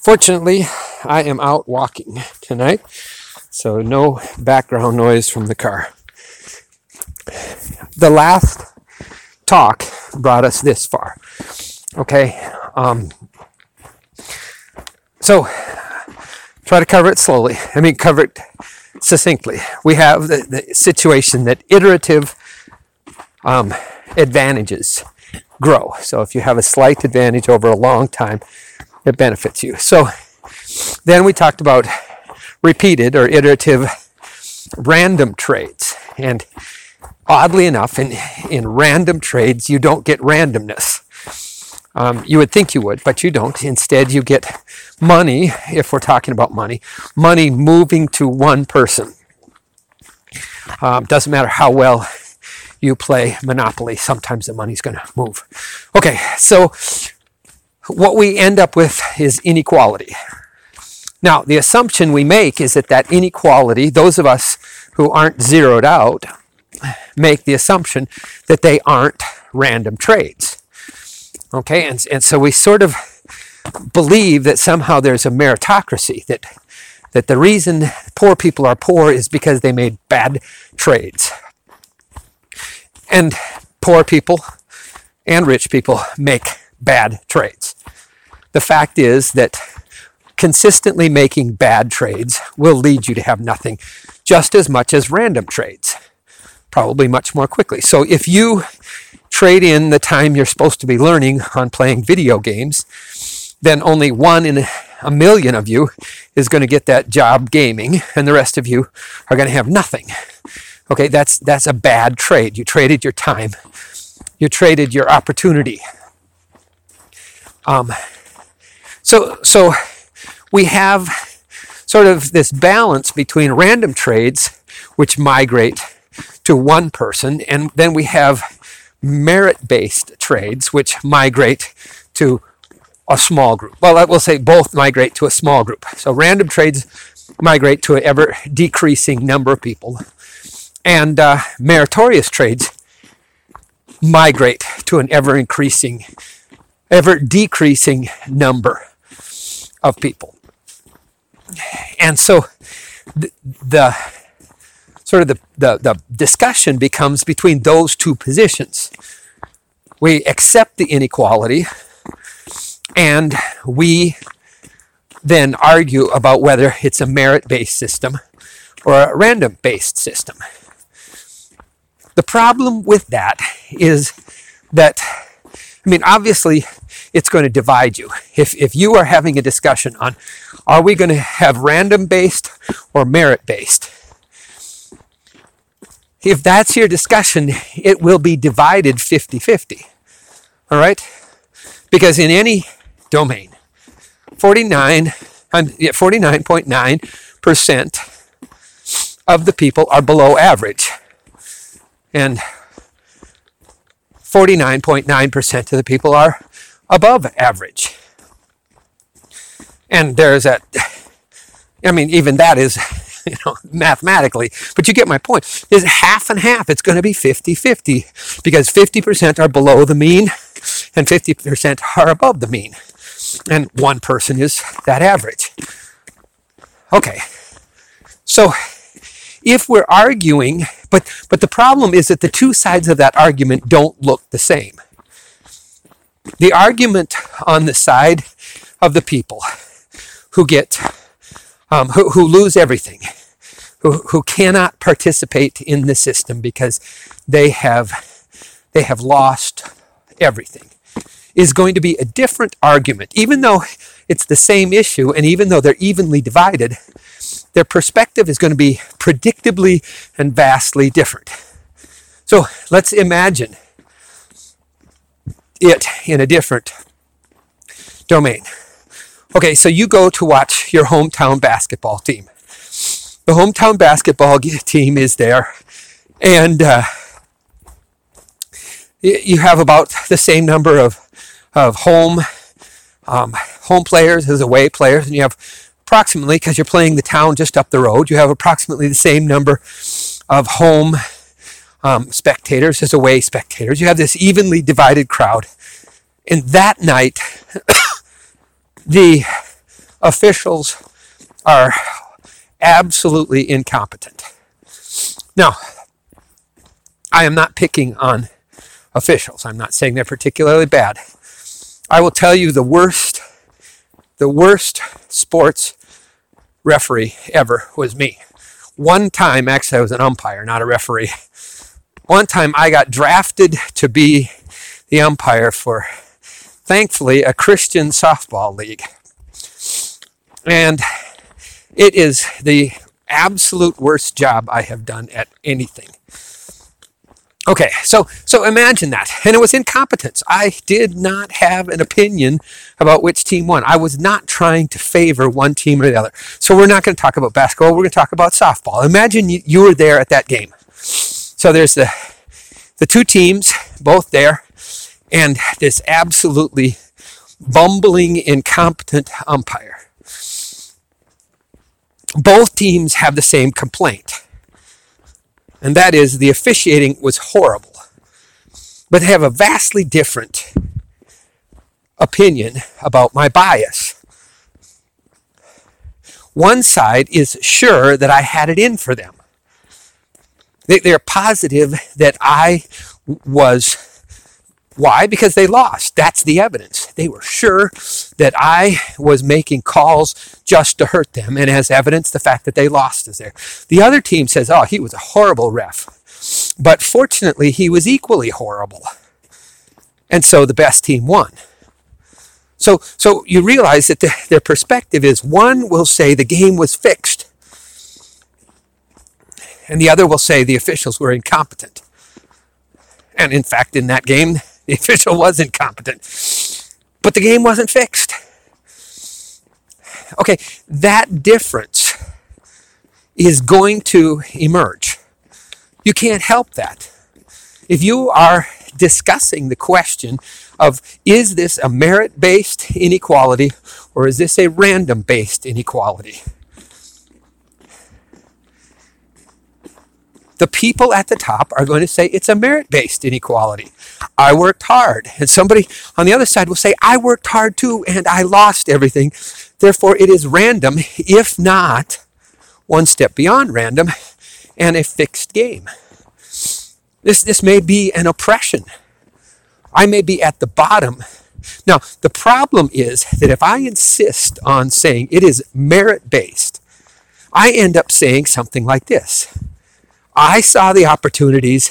Fortunately, I am out walking tonight, so no background noise from the car. The last talk brought us this far. Okay, um, so try to cover it slowly. I mean, cover it succinctly. We have the, the situation that iterative um, advantages grow. So if you have a slight advantage over a long time, it benefits you. So then we talked about repeated or iterative random trades. And oddly enough, in, in random trades, you don't get randomness. Um, you would think you would, but you don't. Instead, you get money, if we're talking about money, money moving to one person. Um, doesn't matter how well you play Monopoly, sometimes the money's going to move. Okay, so what we end up with is inequality. Now, the assumption we make is that that inequality, those of us who aren't zeroed out, make the assumption that they aren't random trades. Okay, and, and so we sort of believe that somehow there's a meritocracy, that, that the reason poor people are poor is because they made bad trades. And poor people and rich people make bad trades. The fact is that consistently making bad trades will lead you to have nothing just as much as random trades, probably much more quickly. So if you trade in the time you're supposed to be learning on playing video games, then only one in a million of you is going to get that job gaming, and the rest of you are going to have nothing. Okay, that's that's a bad trade. You traded your time. You traded your opportunity. Um, so so we have sort of this balance between random trades, which migrate to one person, and then we have merit-based trades, which migrate to a small group. Well, I will say both migrate to a small group. So random trades migrate to an ever decreasing number of people and uh, meritorious trades migrate to an ever increasing, ever decreasing number of people. And so the, the sort of the, the, the discussion becomes between those two positions. We accept the inequality and we then argue about whether it's a merit based system or a random based system. The problem with that is that, I mean, obviously, it's going to divide you. If, if you are having a discussion on are we going to have random based or merit based, if that's your discussion, it will be divided 50 50. All right? Because in any domain, 49, 49.9% of the people are below average and 49.9% of the people are above average. And there's that, I mean, even that is, you know, mathematically, but you get my point. Is half and half. It's going to be 50 50 because 50% are below the mean and 50% are above the mean. And one person is that average. Okay. So if we're arguing, but, but the problem is that the two sides of that argument don't look the same. The argument on the side of the people who get, um, who, who lose everything, who, who cannot participate in the system because they have, they have lost everything, is going to be a different argument, even though it's the same issue and even though they're evenly divided their perspective is going to be predictably and vastly different. So let's imagine it in a different domain. Okay, so you go to watch your hometown basketball team. The hometown basketball team is there, and uh, you have about the same number of, of home um, home players as away players, and you have approximately, because you're playing the town just up the road, you have approximately the same number of home um, spectators as away spectators. You have this evenly divided crowd. And that night, the officials are absolutely incompetent. Now, I am not picking on officials. I'm not saying they're particularly bad. I will tell you the worst, the worst sports referee ever was me. One time, actually, I was an umpire, not a referee. One time I got drafted to be the umpire for, thankfully, a Christian softball league. And it is the absolute worst job I have done at anything. Okay, so so imagine that. And it was incompetence. I did not have an opinion about which team won. I was not trying to favor one team or the other. So we're not going to talk about basketball, we're going to talk about softball. Imagine you, you were there at that game. So there's the the two teams both there and this absolutely bumbling incompetent umpire. Both teams have the same complaint and that is the officiating was horrible. But they have a vastly different opinion about my bias. One side is sure that I had it in for them. They, are positive that I was. Why? Because they lost. That's the evidence. They were sure that I was making calls just to hurt them. And as evidence, the fact that they lost is there. The other team says, oh, he was a horrible ref. But fortunately, he was equally horrible. And so the best team won. So, so you realize that the, their perspective is one will say the game was fixed, and the other will say the officials were incompetent. And in fact, in that game, the official was incompetent. But the game wasn't fixed. Okay, that difference is going to emerge. You can't help that. If you are discussing the question of is this a merit based inequality or is this a random based inequality? The people at the top are going to say it's a merit based inequality. I worked hard. And somebody on the other side will say, I worked hard too and I lost everything. Therefore, it is random, if not one step beyond random and a fixed game. This, this may be an oppression. I may be at the bottom. Now, the problem is that if I insist on saying it is merit based, I end up saying something like this I saw the opportunities.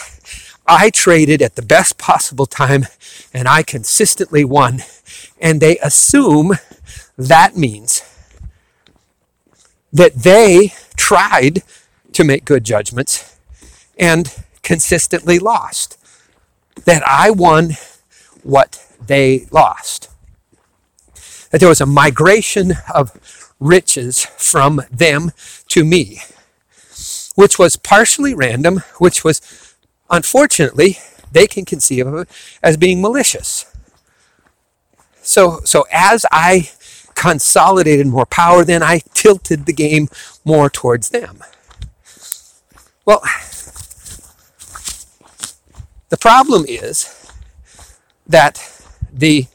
I traded at the best possible time and I consistently won. And they assume that means that they tried to make good judgments and consistently lost. That I won what they lost. That there was a migration of riches from them to me which was partially random, which was, unfortunately, they can conceive of it as being malicious. So, so as I consolidated more power, then I tilted the game more towards them. Well, the problem is that the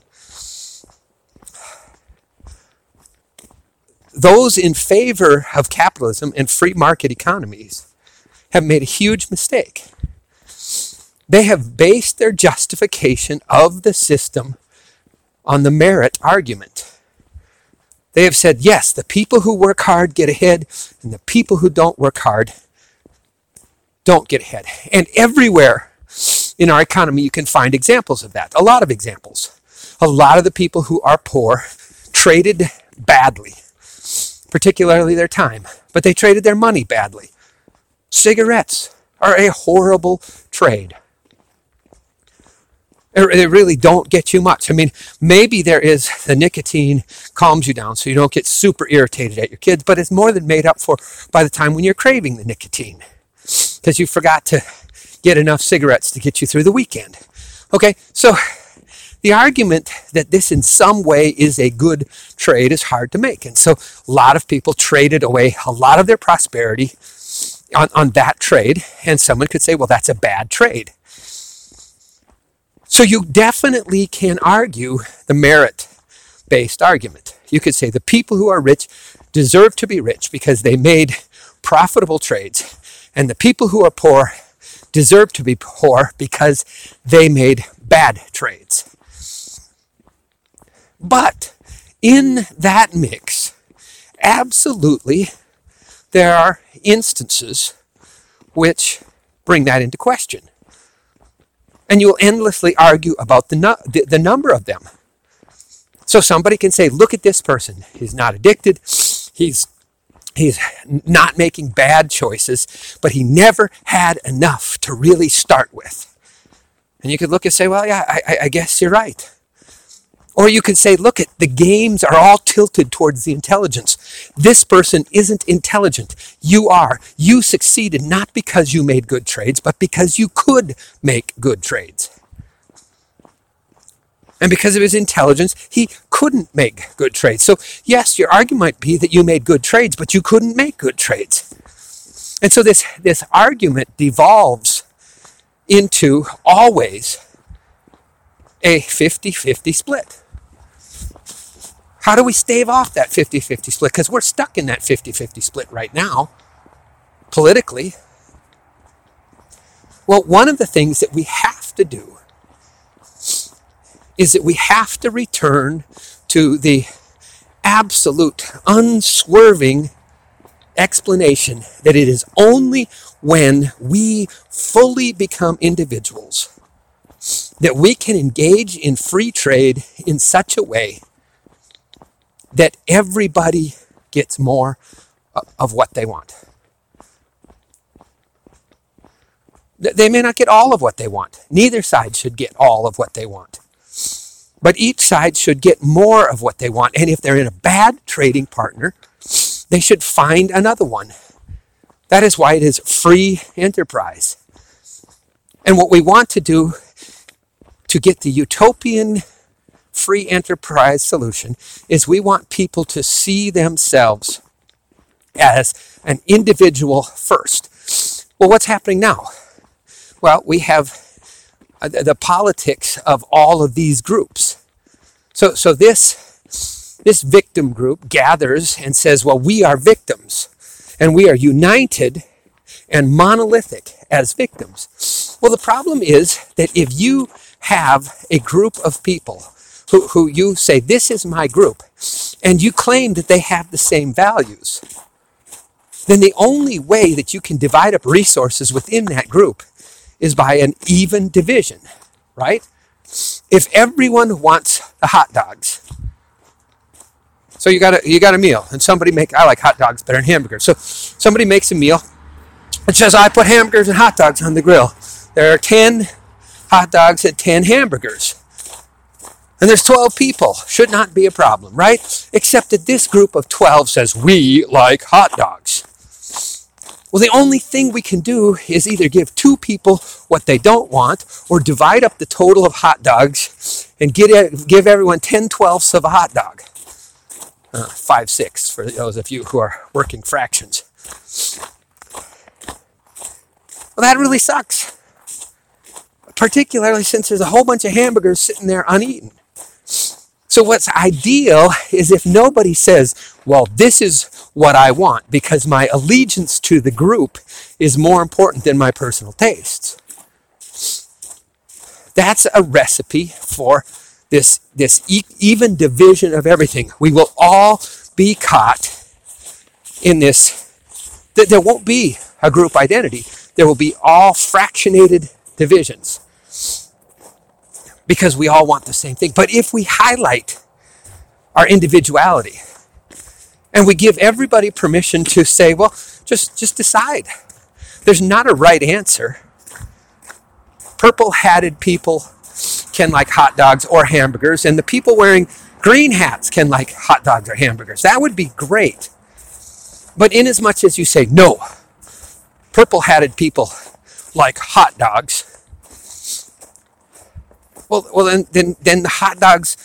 those in favor of capitalism and free market economies have made a huge mistake. They have based their justification of the system on the merit argument. They have said, yes, the people who work hard get ahead, and the people who don't work hard don't get ahead. And everywhere in our economy, you can find examples of that. A lot of examples. A lot of the people who are poor traded badly particularly their time, but they traded their money badly. Cigarettes are a horrible trade. They really don't get you much. I mean, maybe there is the nicotine calms you down so you don't get super irritated at your kids, but it's more than made up for by the time when you're craving the nicotine because you forgot to get enough cigarettes to get you through the weekend. Okay, so the argument that this in some way is a good trade is hard to make. And so a lot of people traded away a lot of their prosperity on, on that trade. And someone could say, well, that's a bad trade. So you definitely can argue the merit based argument. You could say the people who are rich deserve to be rich because they made profitable trades, and the people who are poor deserve to be poor because they made bad trades. But in that mix, absolutely, there are instances which bring that into question. And you'll endlessly argue about the, the, the number of them. So somebody can say, look at this person. He's not addicted. He's he's not making bad choices, but he never had enough to really start with. And you could look and say, well, yeah, I, I guess you're right. Or you could say, look at the games are all tilted towards the intelligence. This person isn't intelligent. You are. You succeeded not because you made good trades, but because you could make good trades. And because of his intelligence, he couldn't make good trades. So, yes, your argument might be that you made good trades, but you couldn't make good trades. And so this, this argument devolves into always a 50 50 split. How do we stave off that 50 50 split? Because we're stuck in that 50 50 split right now, politically. Well, one of the things that we have to do is that we have to return to the absolute, unswerving explanation that it is only when we fully become individuals that we can engage in free trade in such a way that everybody gets more of what they want. They may not get all of what they want. Neither side should get all of what they want. But each side should get more of what they want. And if they're in a bad trading partner, they should find another one. That is why it is free enterprise. And what we want to do to get the utopian free enterprise solution is we want people to see themselves as an individual first. Well, what's happening now? Well, we have uh, the politics of all of these groups. So, so this, this victim group gathers and says, well, we are victims and we are united and monolithic as victims. Well, the problem is that if you have a group of people who, who you say, This is my group, and you claim that they have the same values, then the only way that you can divide up resources within that group is by an even division, right? If everyone wants the hot dogs, so you got a you got a meal, and somebody make I like hot dogs better than hamburgers. So somebody makes a meal and says I put hamburgers and hot dogs on the grill. There are ten hot dogs and ten hamburgers and there's 12 people. Should not be a problem, right? Except that this group of 12 says, We like hot dogs. Well, the only thing we can do is either give two people what they don't want or divide up the total of hot dogs and get, give everyone 10 twelfths of a hot dog. Uh, five sixths for those of you who are working fractions. Well, that really sucks. Particularly since there's a whole bunch of hamburgers sitting there uneaten. So, what's ideal is if nobody says, Well, this is what I want, because my allegiance to the group is more important than my personal tastes. That's a recipe for this, this e- even division of everything. We will all be caught in this. There won't be a group identity, there will be all fractionated divisions because we all want the same thing. But if we highlight our individuality and we give everybody permission to say, well, just, just decide. There's not a right answer. Purple hatted people can like hot dogs or hamburgers, and the people wearing green hats can like hot dogs or hamburgers. That would be great. But in as much as you say, no, purple hatted people like hot dogs, well, well then, then, then the hot dogs,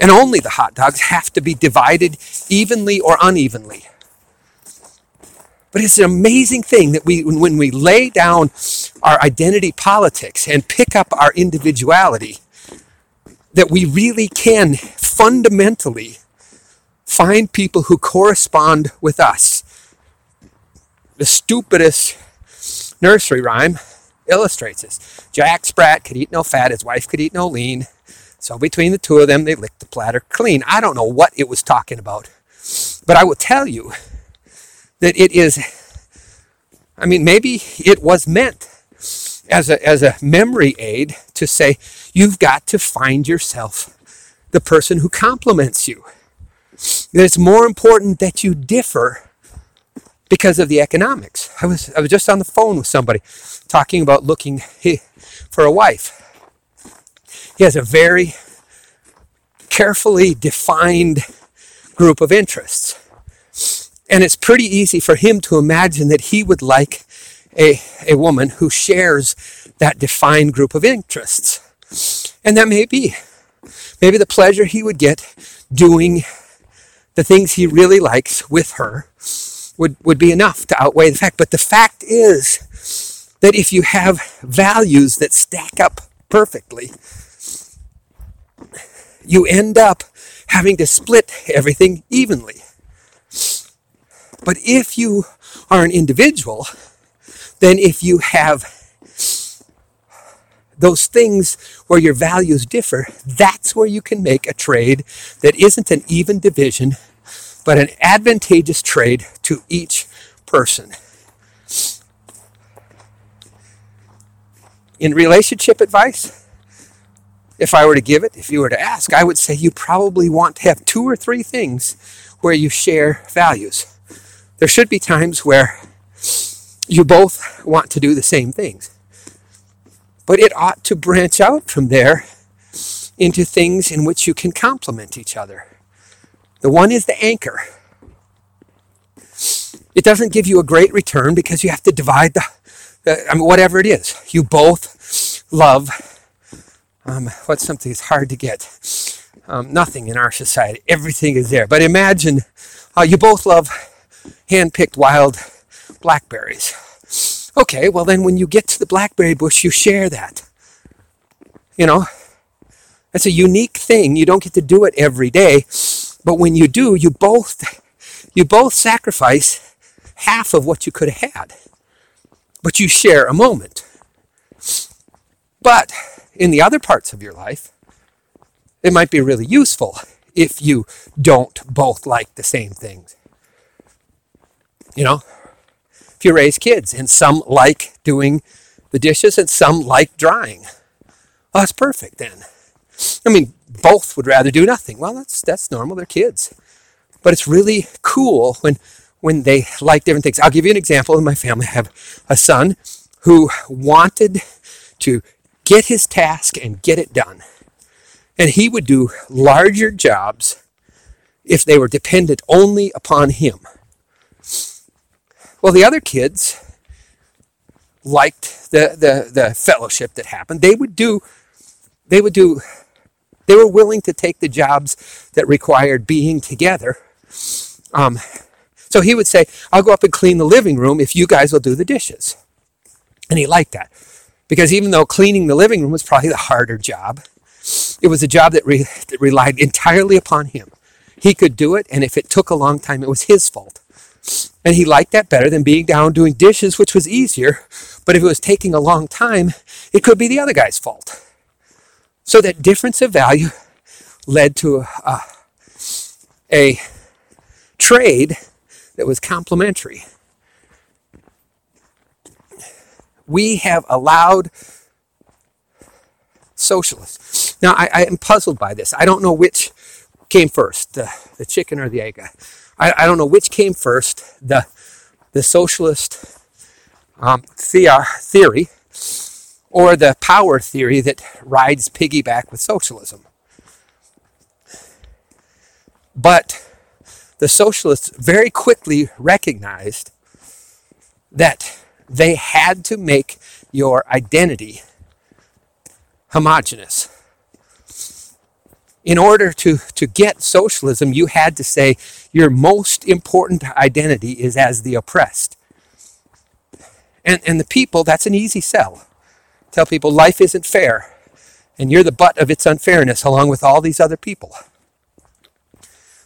and only the hot dogs, have to be divided evenly or unevenly. But it's an amazing thing that we, when we lay down our identity politics and pick up our individuality, that we really can fundamentally find people who correspond with us. The stupidest nursery rhyme illustrates this. Jack Sprat could eat no fat, his wife could eat no lean. So between the two of them, they licked the platter clean. I don't know what it was talking about, but I will tell you that it is, I mean, maybe it was meant as a, as a memory aid to say, you've got to find yourself the person who complements you. That it's more important that you differ because of the economics. I was, I was just on the phone with somebody talking about looking for a wife. He has a very carefully defined group of interests. And it's pretty easy for him to imagine that he would like a, a woman who shares that defined group of interests. And that may be. Maybe the pleasure he would get doing the things he really likes with her would, would be enough to outweigh the fact. But the fact is that if you have values that stack up perfectly, you end up having to split everything evenly. But if you are an individual, then if you have those things where your values differ, that's where you can make a trade that isn't an even division, but an advantageous trade to each person. In relationship advice, if I were to give it, if you were to ask, I would say you probably want to have two or three things where you share values. There should be times where you both want to do the same things. But it ought to branch out from there into things in which you can complement each other. The one is the anchor. It doesn't give you a great return because you have to divide the, I mean, whatever it is. You both love, um, what's something that's hard to get? Um, nothing in our society. Everything is there. But imagine uh, you both love hand-picked wild blackberries. Okay, well then when you get to the blackberry bush, you share that. You know, that's a unique thing. You don't get to do it every day, but when you do, you both you both sacrifice half of what you could have had. But you share a moment. But in the other parts of your life, it might be really useful if you don't both like the same things. You know, if you raise kids and some like doing the dishes and some like drying, well, that's perfect then. I mean, both would rather do nothing. Well, that's that's normal. They're kids, but it's really cool when when they like different things. I'll give you an example. In my family, I have a son who wanted to get his task and get it done, and he would do larger jobs if they were dependent only upon him. Well, the other kids liked the, the, the fellowship that happened. They would do, they would do, they were willing to take the jobs that required being together. Um, so he would say, I'll go up and clean the living room if you guys will do the dishes. And he liked that. Because even though cleaning the living room was probably the harder job, it was a job that, re- that relied entirely upon him. He could do it, and if it took a long time, it was his fault. And he liked that better than being down doing dishes, which was easier. But if it was taking a long time, it could be the other guy's fault. So that difference of value led to a, a trade that was complementary. We have allowed socialists. Now, I, I am puzzled by this. I don't know which came first, the, the chicken or the egg. I, I don't know which came first, the, the socialist um, theory or the power theory that rides piggyback with socialism. But the socialists very quickly recognized that they had to make your identity homogenous in order to, to get socialism, you had to say your most important identity is as the oppressed. And, and the people, that's an easy sell. Tell people life isn't fair. And you're the butt of its unfairness along with all these other people.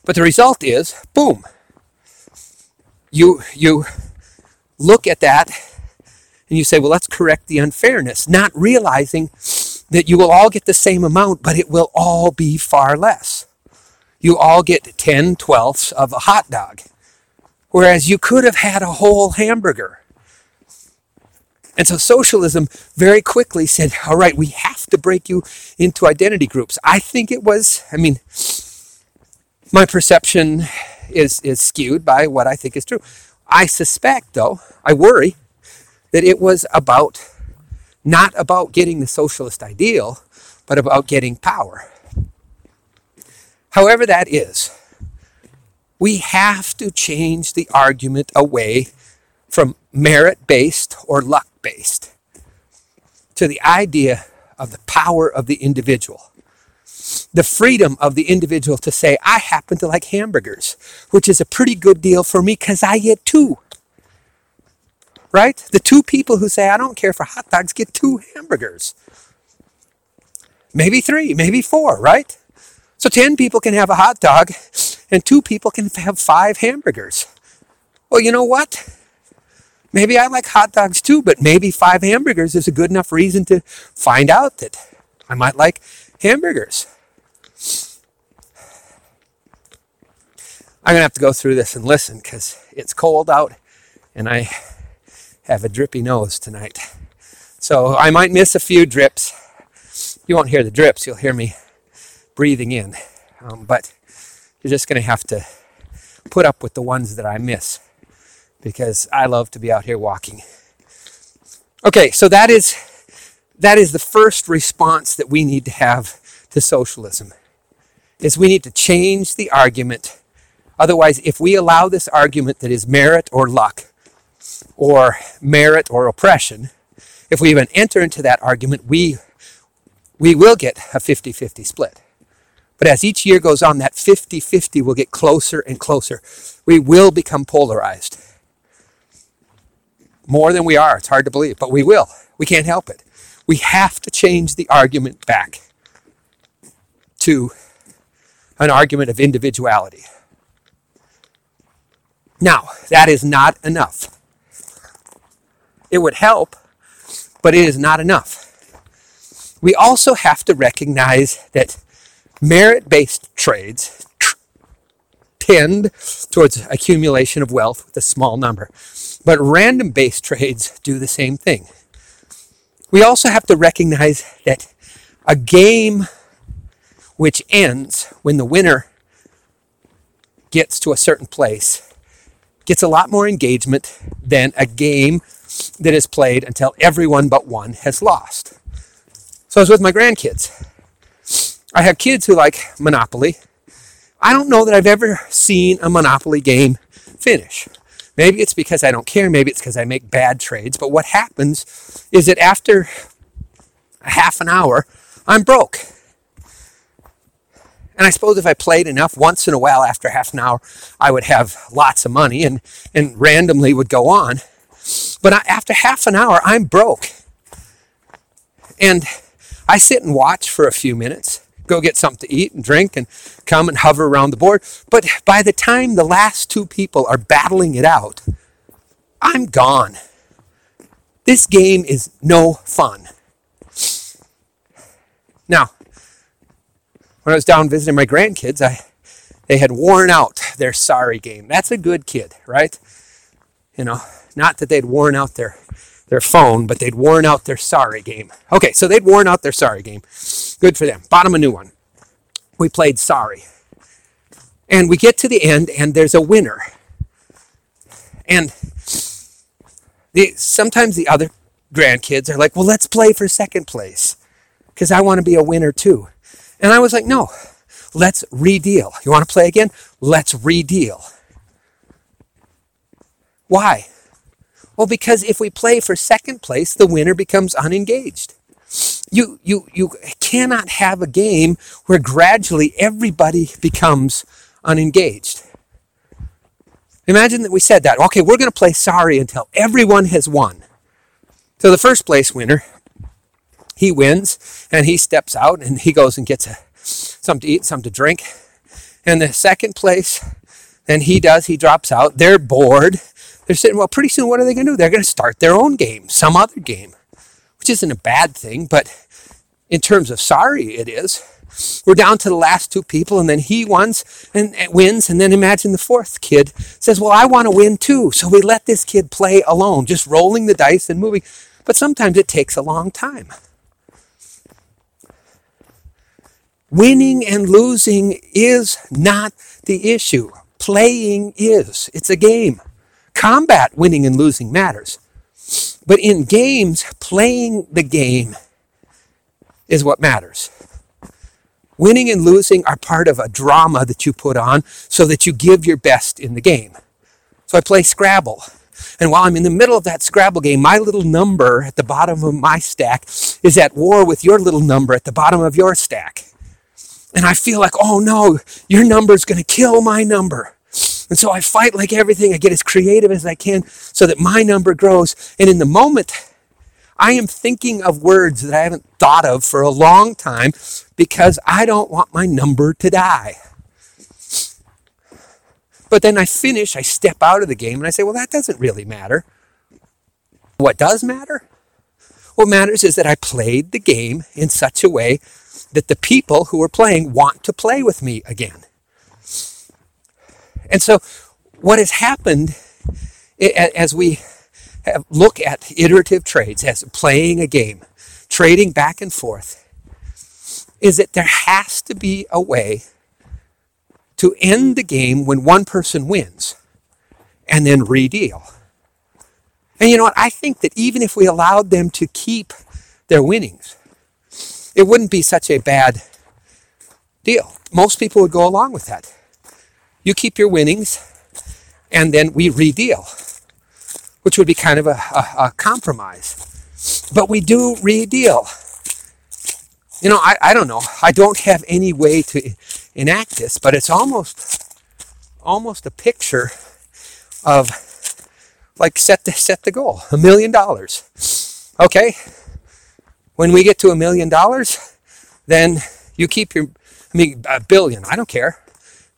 But the result is, boom. You you look at that and you say, well, let's correct the unfairness, not realizing that you will all get the same amount, but it will all be far less. You all get 10 twelfths of a hot dog, whereas you could have had a whole hamburger. And so socialism very quickly said, all right, we have to break you into identity groups. I think it was, I mean, my perception is, is skewed by what I think is true. I suspect, though, I worry that it was about not about getting the socialist ideal, but about getting power. However, that is, we have to change the argument away from merit based or luck based to the idea of the power of the individual. The freedom of the individual to say, I happen to like hamburgers, which is a pretty good deal for me because I get two. Right? The two people who say, I don't care for hot dogs, get two hamburgers. Maybe three, maybe four, right? So 10 people can have a hot dog and two people can have five hamburgers. Well, you know what? Maybe I like hot dogs too, but maybe five hamburgers is a good enough reason to find out that I might like hamburgers. I'm going to have to go through this and listen because it's cold out and I have a drippy nose tonight. So I might miss a few drips. You won't hear the drips, you'll hear me breathing in. Um, but you're just going to have to put up with the ones that I miss because I love to be out here walking. Okay, so that is that is the first response that we need to have to socialism. Is we need to change the argument. Otherwise, if we allow this argument that is merit or luck or merit or oppression, if we even enter into that argument, we we will get a 50-50 split. But as each year goes on, that 50-50 will get closer and closer. We will become polarized more than we are. It's hard to believe, but we will. We can't help it. We have to change the argument back to an argument of individuality. Now, that is not enough. It would help, but it is not enough. We also have to recognize that merit based trades tr- tend towards accumulation of wealth with a small number. But random based trades do the same thing. We also have to recognize that a game which ends when the winner gets to a certain place gets a lot more engagement than a game that is played until everyone but one has lost. So I was with my grandkids. I have kids who like Monopoly. I don't know that I've ever seen a Monopoly game finish. Maybe it's because I don't care. Maybe it's because I make bad trades. But what happens is that after a half an hour, I'm broke. And I suppose if I played enough once in a while after half an hour, I would have lots of money and, and randomly would go on. But after half an hour, I'm broke. And I sit and watch for a few minutes go get something to eat and drink and come and hover around the board. But by the time the last two people are battling it out, I'm gone. This game is no fun. Now, when I was down visiting my grandkids, I they had worn out their sorry game. That's a good kid, right? You know, not that they'd worn out their their phone, but they'd worn out their sorry game. Okay, so they'd worn out their sorry game. Good for them. Bottom a new one. We played sorry. And we get to the end, and there's a winner. And the, sometimes the other grandkids are like, well, let's play for second place because I want to be a winner too. And I was like, no, let's redeal. You want to play again? Let's redeal. Why? Well, because if we play for second place, the winner becomes unengaged. You, you, you cannot have a game where gradually everybody becomes unengaged. Imagine that we said that. Okay, we're going to play sorry until everyone has won. So the first place winner he wins and he steps out and he goes and gets a, something to eat, something to drink. And the second place, and he does, he drops out. They're bored. They're sitting, well, pretty soon, what are they going to do? They're going to start their own game, some other game, which isn't a bad thing, but in terms of sorry, it is. We're down to the last two people, and then he wins and, and wins. And then imagine the fourth kid says, Well, I want to win too. So we let this kid play alone, just rolling the dice and moving. But sometimes it takes a long time. Winning and losing is not the issue. Playing is. It's a game. Combat winning and losing matters. But in games, playing the game is what matters. Winning and losing are part of a drama that you put on so that you give your best in the game. So I play Scrabble. And while I'm in the middle of that Scrabble game, my little number at the bottom of my stack is at war with your little number at the bottom of your stack. And I feel like, oh no, your number is going to kill my number. And so I fight like everything. I get as creative as I can so that my number grows. And in the moment, I am thinking of words that I haven't thought of for a long time because I don't want my number to die. But then I finish, I step out of the game, and I say, well, that doesn't really matter. What does matter? What matters is that I played the game in such a way that the people who are playing want to play with me again. And so, what has happened as we look at iterative trades, as playing a game, trading back and forth, is that there has to be a way to end the game when one person wins and then redeal. And you know what? I think that even if we allowed them to keep their winnings, it wouldn't be such a bad deal. Most people would go along with that. You keep your winnings, and then we redeal, which would be kind of a, a, a compromise. But we do redeal. You know, I, I don't know. I don't have any way to enact this, but it's almost almost a picture of like set the set the goal a million dollars okay when we get to a million dollars, then you keep your, I mean, a billion, I don't care.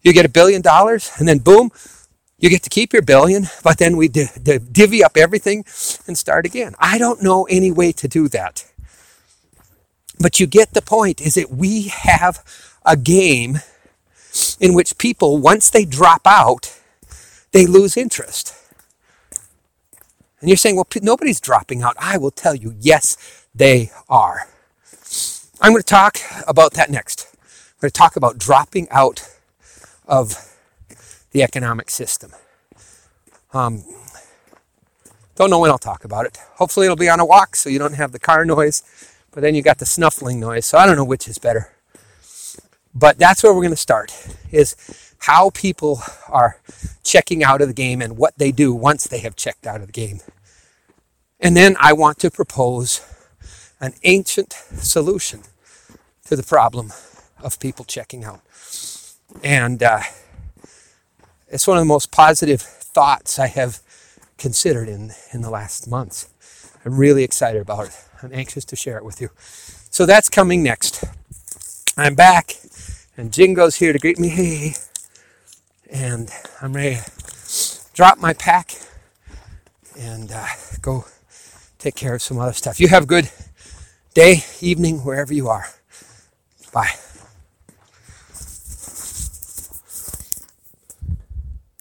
You get a billion dollars, and then boom, you get to keep your billion, but then we d- d- divvy up everything and start again. I don't know any way to do that. But you get the point is that we have a game in which people, once they drop out, they lose interest. And you're saying, well, nobody's dropping out. I will tell you, yes, they are. I'm going to talk about that next. I'm going to talk about dropping out of the economic system. Um, don't know when I'll talk about it. Hopefully, it'll be on a walk so you don't have the car noise, but then you got the snuffling noise. So I don't know which is better. But that's where we're going to start is how people are checking out of the game and what they do once they have checked out of the game. And then I want to propose an ancient solution to the problem of people checking out. And uh, it's one of the most positive thoughts I have considered in, in the last months. I'm really excited about it. I'm anxious to share it with you. So that's coming next. I'm back, and Jingo's here to greet me. Hey, and I'm ready to drop my pack and uh, go take care of some other stuff. You have a good day, evening, wherever you are. Bye.